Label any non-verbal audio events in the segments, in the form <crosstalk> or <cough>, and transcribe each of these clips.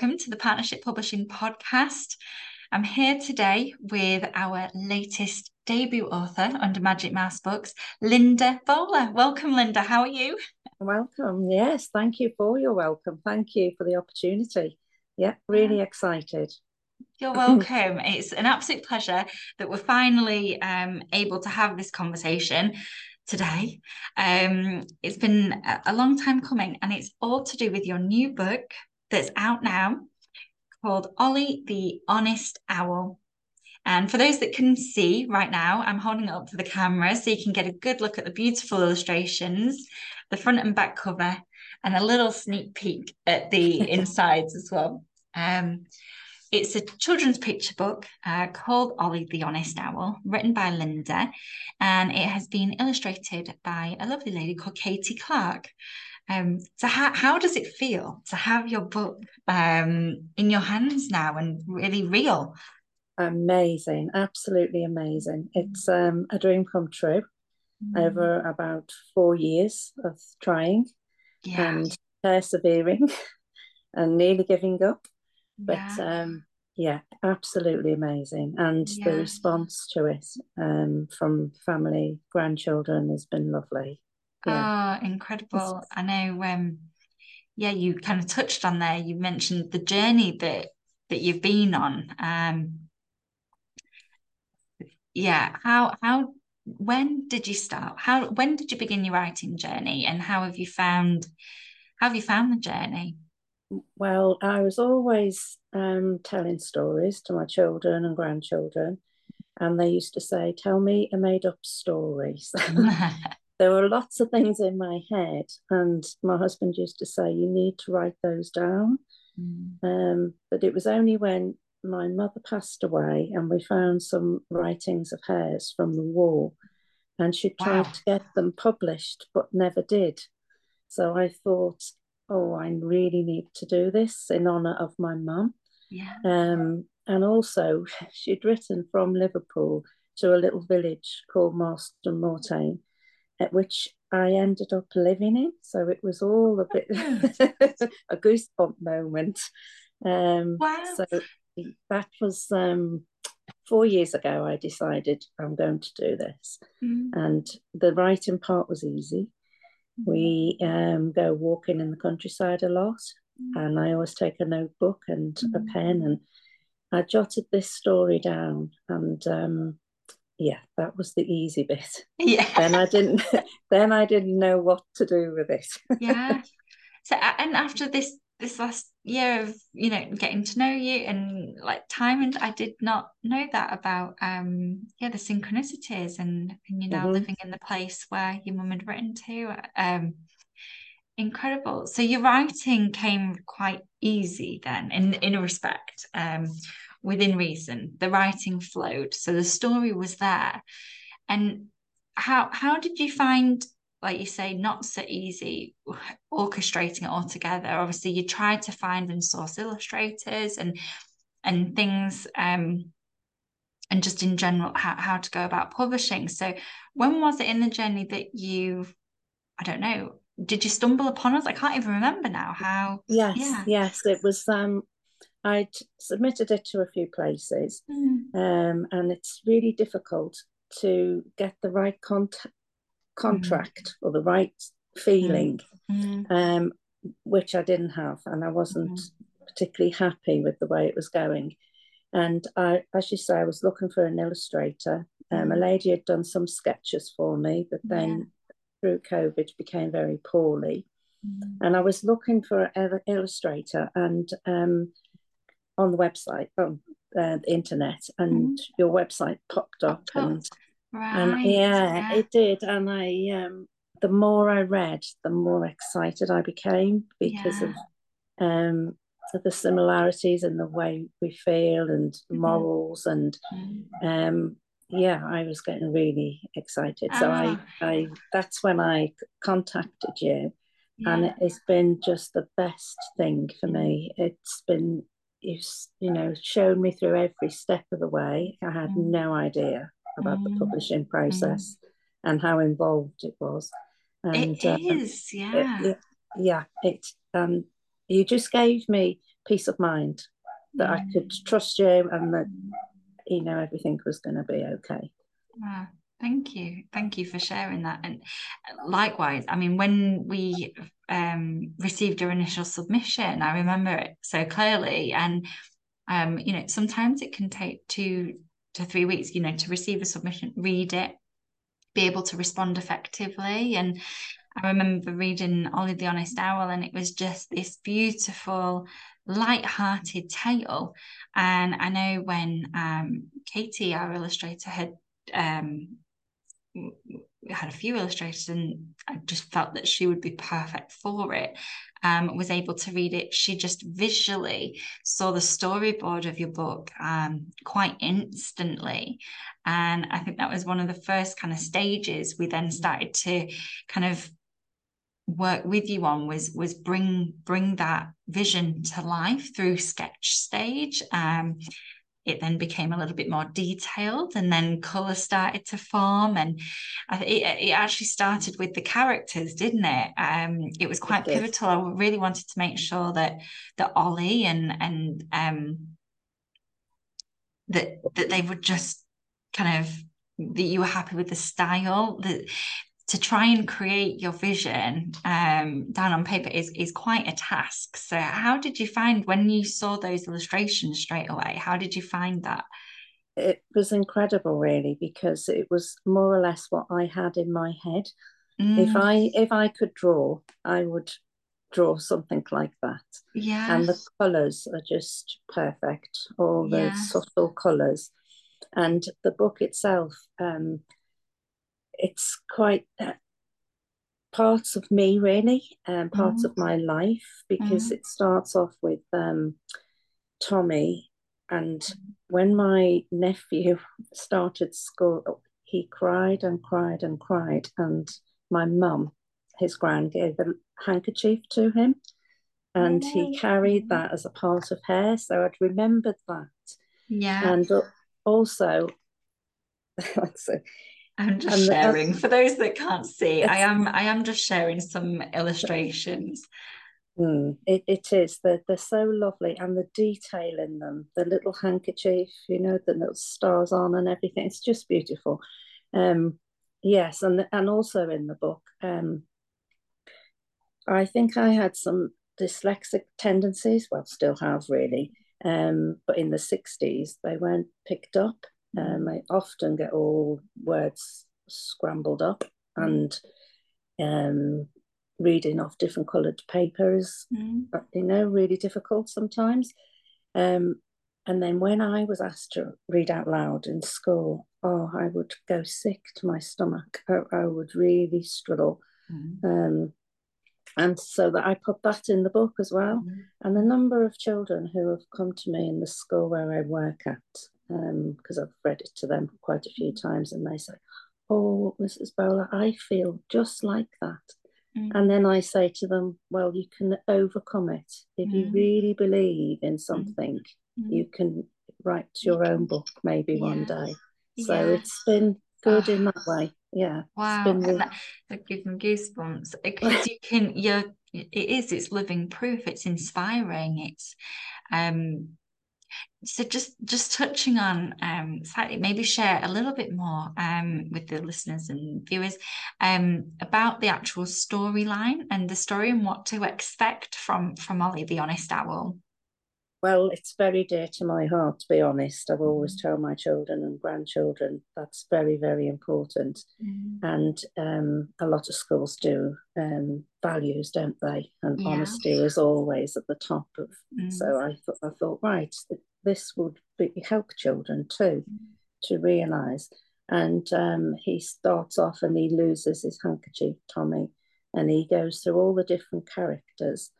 welcome to the Partnership Publishing Podcast. I'm here today with our latest debut author under Magic Mouse Books, Linda Bowler. Welcome, Linda. How are you? Welcome. Yes, thank you for your welcome. Thank you for the opportunity. Yeah, really excited. You're <laughs> welcome. it's an absolute pleasure that we're finally um, able to have this conversation today. Um, it's been a long time coming, and it's all to do with your new book that's out now called Ollie the Honest Owl. And for those that can see right now, I'm holding it up to the camera so you can get a good look at the beautiful illustrations, the front and back cover, and a little sneak peek at the <laughs> insides as well. Um, it's a children's picture book uh, called Ollie the Honest Owl, written by Linda, and it has been illustrated by a lovely lady called Katie Clark. Um, so how, how does it feel to have your book um, in your hands now and really real? Amazing, absolutely amazing. It's um, a dream come true mm. over about four years of trying yeah. and persevering <laughs> and nearly giving up but yeah. um yeah absolutely amazing and yeah. the response to it um from family grandchildren has been lovely yeah. oh incredible i know um yeah you kind of touched on there you mentioned the journey that that you've been on um yeah how how when did you start how when did you begin your writing journey and how have you found how have you found the journey well, I was always um, telling stories to my children and grandchildren, and they used to say, Tell me a made up story. <laughs> <laughs> there were lots of things in my head, and my husband used to say, You need to write those down. Mm. Um, but it was only when my mother passed away and we found some writings of hers from the war, and she tried wow. to get them published but never did. So I thought, oh, I really need to do this in honour of my mum. Yeah. Um, and also, <laughs> she'd written from Liverpool to a little village called Marston Moretaine, at which I ended up living in. So it was all a bit <laughs> <laughs> a goosebump moment. Um, wow. So that was um, four years ago. I decided I'm going to do this, mm. and the writing part was easy. We um, go walking in the countryside a lot, and I always take a notebook and a pen, and I jotted this story down, and um, yeah, that was the easy bit. <laughs> Yeah. then I didn't. <laughs> then I didn't know what to do with it. yeah. <laughs> So, and after this this last year of you know getting to know you and like time and I did not know that about um yeah the synchronicities and and you know mm-hmm. living in the place where your mum had written to um incredible so your writing came quite easy then in in a respect um within reason the writing flowed so the story was there and how how did you find like you say, not so easy orchestrating it all together. Obviously, you tried to find and source illustrators and and things, um, and just in general how, how to go about publishing. So, when was it in the journey that you, I don't know, did you stumble upon us? I can't even remember now how. Yes, yeah. yes, it was. Um, I'd submitted it to a few places, mm. um, and it's really difficult to get the right contact contract mm. or the right feeling, mm. um, which I didn't have, and I wasn't mm. particularly happy with the way it was going. And I, as you say, I was looking for an illustrator. Um, a mm. lady had done some sketches for me, but then yeah. through COVID became very poorly. Mm. And I was looking for an illustrator, and um, on the website, on uh, the internet, and mm. your website popped up, popped. and Right. And yeah, yeah, it did. And I um the more I read, the more excited I became because yeah. of um the similarities in the way we feel and mm-hmm. morals and mm-hmm. um yeah, I was getting really excited. So I, ah. I that's when I contacted you. Yeah. And it's been just the best thing for me. It's been you've you know shown me through every step of the way. I had mm. no idea about mm. the publishing process mm. and how involved it was. And, it uh, uh, yeah. It, it, yeah, it um you just gave me peace of mind that I could trust you and that you know everything was going to be okay. Wow. Thank you. Thank you for sharing that. And likewise, I mean, when we um, received your initial submission, I remember it so clearly. And, um, you know, sometimes it can take two to three weeks, you know, to receive a submission, read it, be able to respond effectively. And I remember reading Ollie the Honest Owl, and it was just this beautiful, light-hearted tale. And I know when um, Katie, our illustrator, had um, had a few illustrators and I just felt that she would be perfect for it. Um, was able to read it. She just visually saw the storyboard of your book um, quite instantly. And I think that was one of the first kind of stages we then started to kind of work with you on was was bring bring that vision to life through sketch stage um, it then became a little bit more detailed and then color started to form and it, it actually started with the characters didn't it? Um, it was quite it pivotal. I really wanted to make sure that that ollie and and um, that that they would just kind of that you were happy with the style that to try and create your vision um, down on paper is is quite a task. So, how did you find when you saw those illustrations straight away? How did you find that? It was incredible, really, because it was more or less what I had in my head. Mm. If I if I could draw, I would draw something like that. Yeah, and the colours are just perfect. All the yeah. subtle colours, and the book itself. Um, it's quite uh, parts of me really and parts mm. of my life because mm. it starts off with um, Tommy and when my nephew <laughs> started school he cried and cried and cried and my mum his grand gave a handkerchief to him and oh. he carried that as a part of hair so I'd remembered that yeah and also <laughs> I'm just sharing for those that can't see. I am I am just sharing some illustrations. Mm, it, it is. They're, they're so lovely and the detail in them, the little handkerchief, you know, the little stars on and everything. It's just beautiful. Um, yes, and and also in the book, um, I think I had some dyslexic tendencies. Well, still have really. Um, but in the 60s, they weren't picked up. Um, I often get all words scrambled up and um, reading off different coloured papers, mm. you know, really difficult sometimes. Um, and then when I was asked to read out loud in school, oh, I would go sick to my stomach. I, I would really struggle. Mm. Um, and so that I put that in the book as well. Mm. And the number of children who have come to me in the school where I work at because um, I've read it to them quite a few times, and they say, "Oh, Mrs. Bowler, I feel just like that." Mm. And then I say to them, "Well, you can overcome it if mm. you really believe in something. Mm. You can write your own book maybe yeah. one day." So yeah. it's been good oh. in that way. Yeah. Wow. It's been that, that gives me goosebumps because you <laughs> can. You're. It is. It's living proof. It's inspiring. It's um so just just touching on um slightly maybe share a little bit more um with the listeners and viewers um about the actual storyline and the story and what to expect from from Ollie the honest owl well, it's very dear to my heart, to be honest. I've always mm. told my children and grandchildren that's very, very important. Mm. And um, a lot of schools do um, values, don't they? And yeah. honesty is always at the top of. Mm. So I thought, I thought, right, this would be, help children too mm. to realise. And um, he starts off and he loses his handkerchief, Tommy, and he goes through all the different characters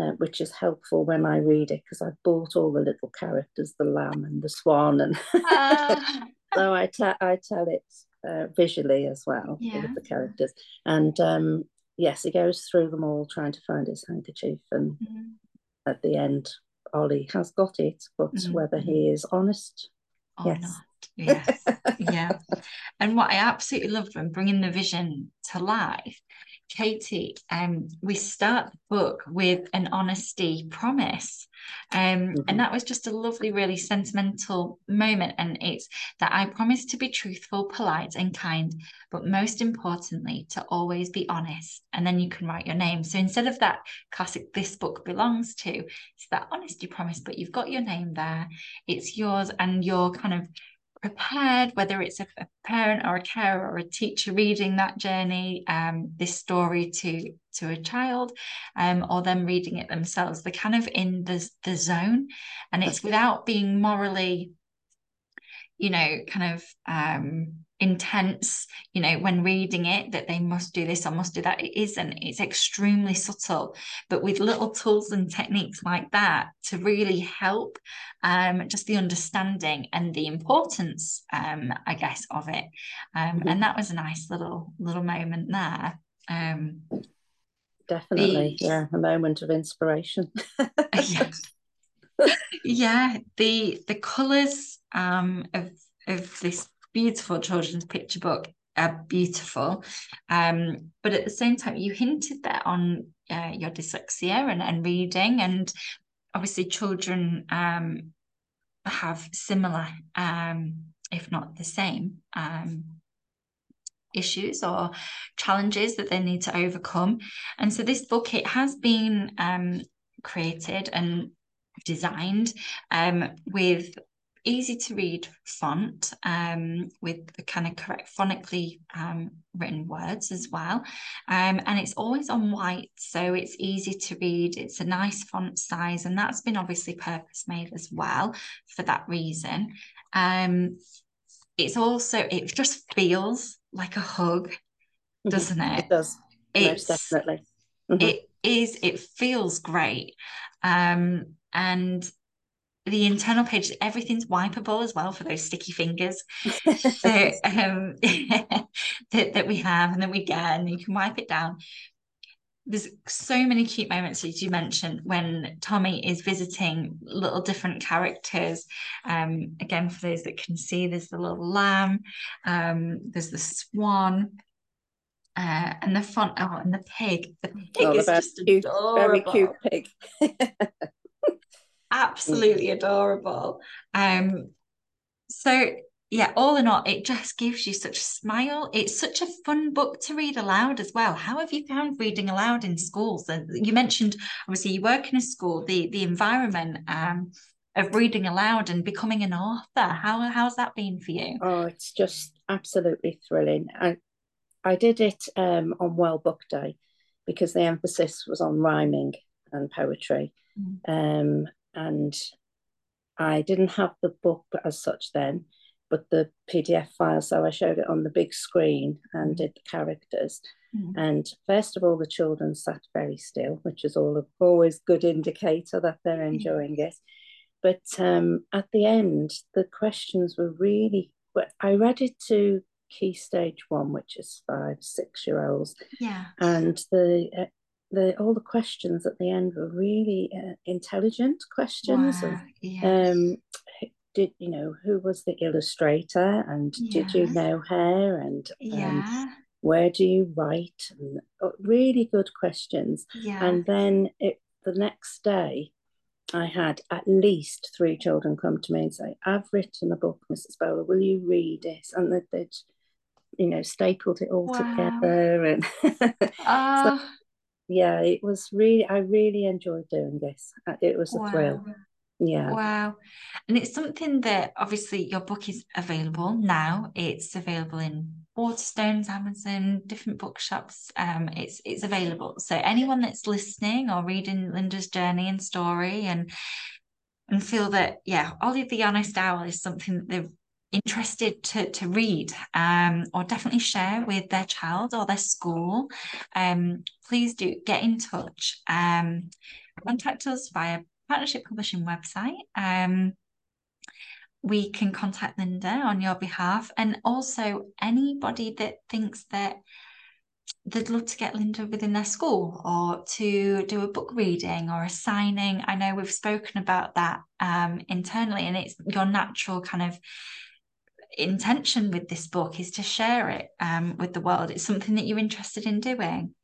uh, which is helpful when I read it because I've bought all the little characters, the lamb and the swan, and uh. <laughs> so I, te- I tell it uh, visually as well yeah. with the characters. And um, yes, he goes through them all trying to find his handkerchief, and mm. at the end, Ollie has got it, but mm. whether he is honest, or yes. Not. <laughs> Yes, yeah. And what I absolutely loved when bringing the vision to life Katie, um, we start the book with an honesty promise. Um, mm-hmm. And that was just a lovely, really sentimental moment. And it's that I promise to be truthful, polite, and kind, but most importantly, to always be honest. And then you can write your name. So instead of that classic, this book belongs to, it's that honesty promise, but you've got your name there. It's yours, and you're kind of prepared, whether it's a, a, parent or a carer or a teacher reading that journey, um, this story to to a child, um, or them reading it themselves. They're kind of in the the zone, and it's without being morally, you know, kind of um, intense you know when reading it that they must do this or must do that. It isn't. It's extremely subtle. But with little tools and techniques like that to really help um, just the understanding and the importance um, i guess of it. Um, mm-hmm. and that was a nice little little moment there. Um, definitely. the, yeah a moment of inspiration. <laughs> Yeah. <laughs> yeah the the colors um, of of this beautiful children's picture book are beautiful. Um, but at the same time, you hinted there on uh, your dyslexia and, and reading, and obviously, children um, have similar, um, if not the same, um, issues or challenges that they need to overcome. And so, this book it has been um, created and designed um, with easy to read font um, with the kind of correct phonically um, written words as well. Um, and it's always on white, so it's easy to read. It's a nice font size, and that's been obviously purpose made as well for that reason. Um, it's also, it just feels like a hug, mm-hmm. doesn't it? It does. It's, Most definitely. Mm-hmm. It is, it feels great. Um, and the internal page, everything's wipeable as well for those sticky fingers <laughs> so, um, <laughs> that, that we have and that we get, and you can wipe it down. There's so many cute moments, as you mentioned, when Tommy is visiting little different characters. Um, again, for those that can see, there's the little lamb, um, there's the swan, uh, and the font. Oh, and the pig. The pig All is just adorable. Very cute pig. <laughs> absolutely adorable. Um, so yeah, all in all, it just gives you such a smile. It's such a fun book to read aloud as well. How have you found reading aloud in schools? And you mentioned obviously you work in a school, the the environment um, of reading aloud and becoming an author. How how's that been for you? Oh, it's just absolutely thrilling. I I did it um, on World Book Day because the emphasis was on rhyming and poetry. Mm. Um, and I didn't have the book as such then, but the PDF file. So I showed it on the big screen and did the characters. Mm. And first of all, the children sat very still, which is all always good indicator that they're enjoying mm. it. But um, at the end, the questions were really. I read it to key stage one, which is five, six year olds. Yeah. And the uh, the all the questions at the end were really uh, intelligent questions. Wow, of, yes. um, did you know who was the illustrator and yeah. did you know her and yeah. Um, where do you write and uh, really good questions yeah. and then it the next day I had at least three children come to me and say, I've written a book, Mrs. Bowler, will you read it? And they'd, you know, stapled it all wow. together. And uh, <laughs> so yeah, it was really, I really enjoyed doing this. Uh, it was a wow. thrill. Yeah. Wow. And it's something that obviously your book is available now. It's available in Waterstones, Amazon, different bookshops. Um, it's it's available. So anyone that's listening or reading Linda's journey and story and and feel that, yeah, Ollie the Honest Owl is something that they've interested to, to read um, or definitely share with their child or their school, um, please do get in touch. Um, contact us via Partnership Publishing website. Um, we can contact Linda on your behalf, and also anybody that thinks that they'd love to get Linda within their school or to do a book reading or a signing. I know we've spoken about that um, internally, and it's your natural kind of intention with this book is to share it um, with the world. It's something that you're interested in doing.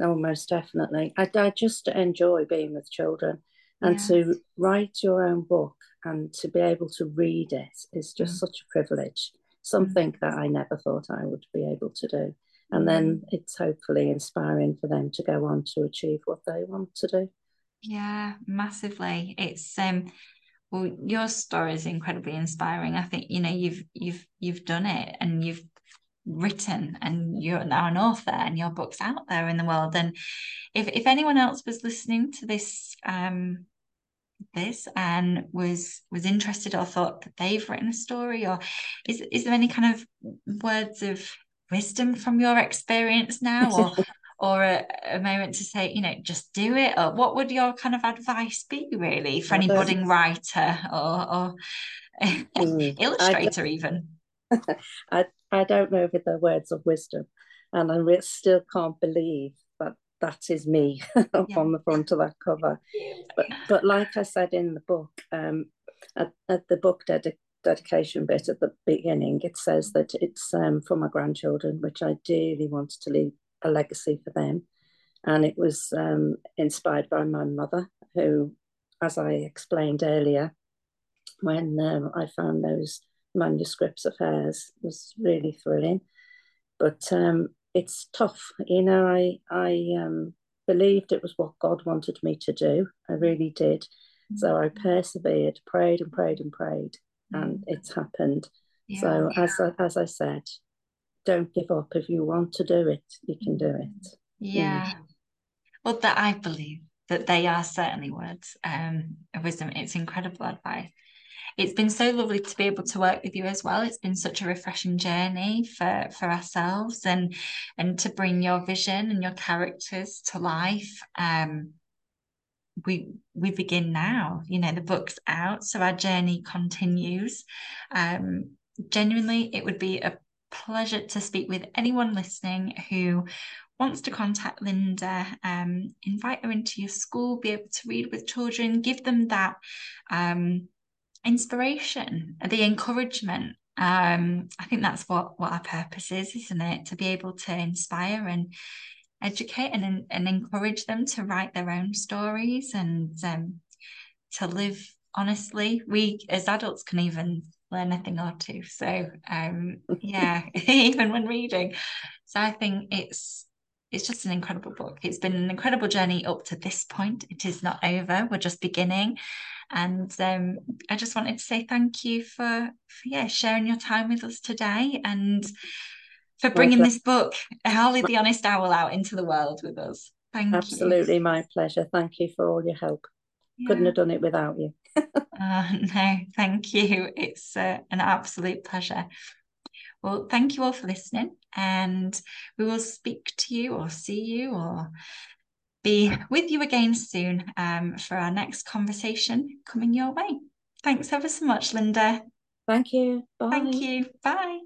Oh, most definitely. I, I just enjoy being with children and to write your own book and to be able to read it is just mm. such a privilege, something mm. that I never thought I would be able to do. And mm. then it's hopefully inspiring for them to go on to achieve what they want to do. Yeah, massively. It's um well your story is incredibly inspiring. I think you know you've you've you've done it and you've written and you're now an author and your book's out there in the world and if if anyone else was listening to this um this and was was interested or thought that they've written a story or is is there any kind of words of wisdom from your experience now or or a, a, moment to say you know just do it or what would your kind of advice be really for any budding writer or or <laughs> mm, illustrator even <laughs> I, I don't know if they're words of wisdom and I still can't believe that that is me <laughs> yeah. on the front of that cover. But but like I said in the book, um, at, at the book dedi- dedication bit at the beginning, it says that it's um, for my grandchildren, which I dearly wanted to leave a legacy for them. And it was um, inspired by my mother, who, as I explained earlier, when um, I found those manuscripts of hers, was really thrilling. But um, it's tough. You know, I I um, believed it was what God wanted me to do. I really did. Mm-hmm. So I persevered, prayed and prayed and prayed, and mm-hmm. it's happened. Yeah. So as I, as I said, don't give up. If you want to do it, you can do it. Yeah. Mm. Well, that I believe that they are certainly words um, of wisdom. It's incredible advice it's been so lovely to be able to work with you as well. It's been such a refreshing journey for for ourselves and and to bring your vision and your characters to life. Um, we we begin now. You know, the book's out, so our journey continues. Um, genuinely, it would be a pleasure to speak with anyone listening who wants to contact Linda, um, invite her into your school, be able to read with children, give them that um, inspiration, the encouragement. Um, I think that's what what our purpose is, isn't it? To be able to inspire and educate and and encourage them to write their own stories and um, to live honestly. We as adults can even learn a thing or two. So um, <laughs> yeah, <laughs> even when reading. So I think it's it's just an incredible book. It's been an incredible journey up to this point. It is not over. We're just beginning. And um, I just wanted to say thank you for, for yeah sharing your time with us today and for bringing this book, Ollie the Honest Owl, out into the world with us. Thank Absolutely, you. Absolutely, my pleasure. Thank you for all your help. Yeah. Couldn't have done it without you. <laughs> uh, <laughs> no, thank you. It's uh, an absolute pleasure. Well, thank you all for listening, and we will speak to you or see you or be with you again soon um, for our next conversation coming your way. Thanks ever so much, Linda. Thank you. Bye. Thank you. Bye.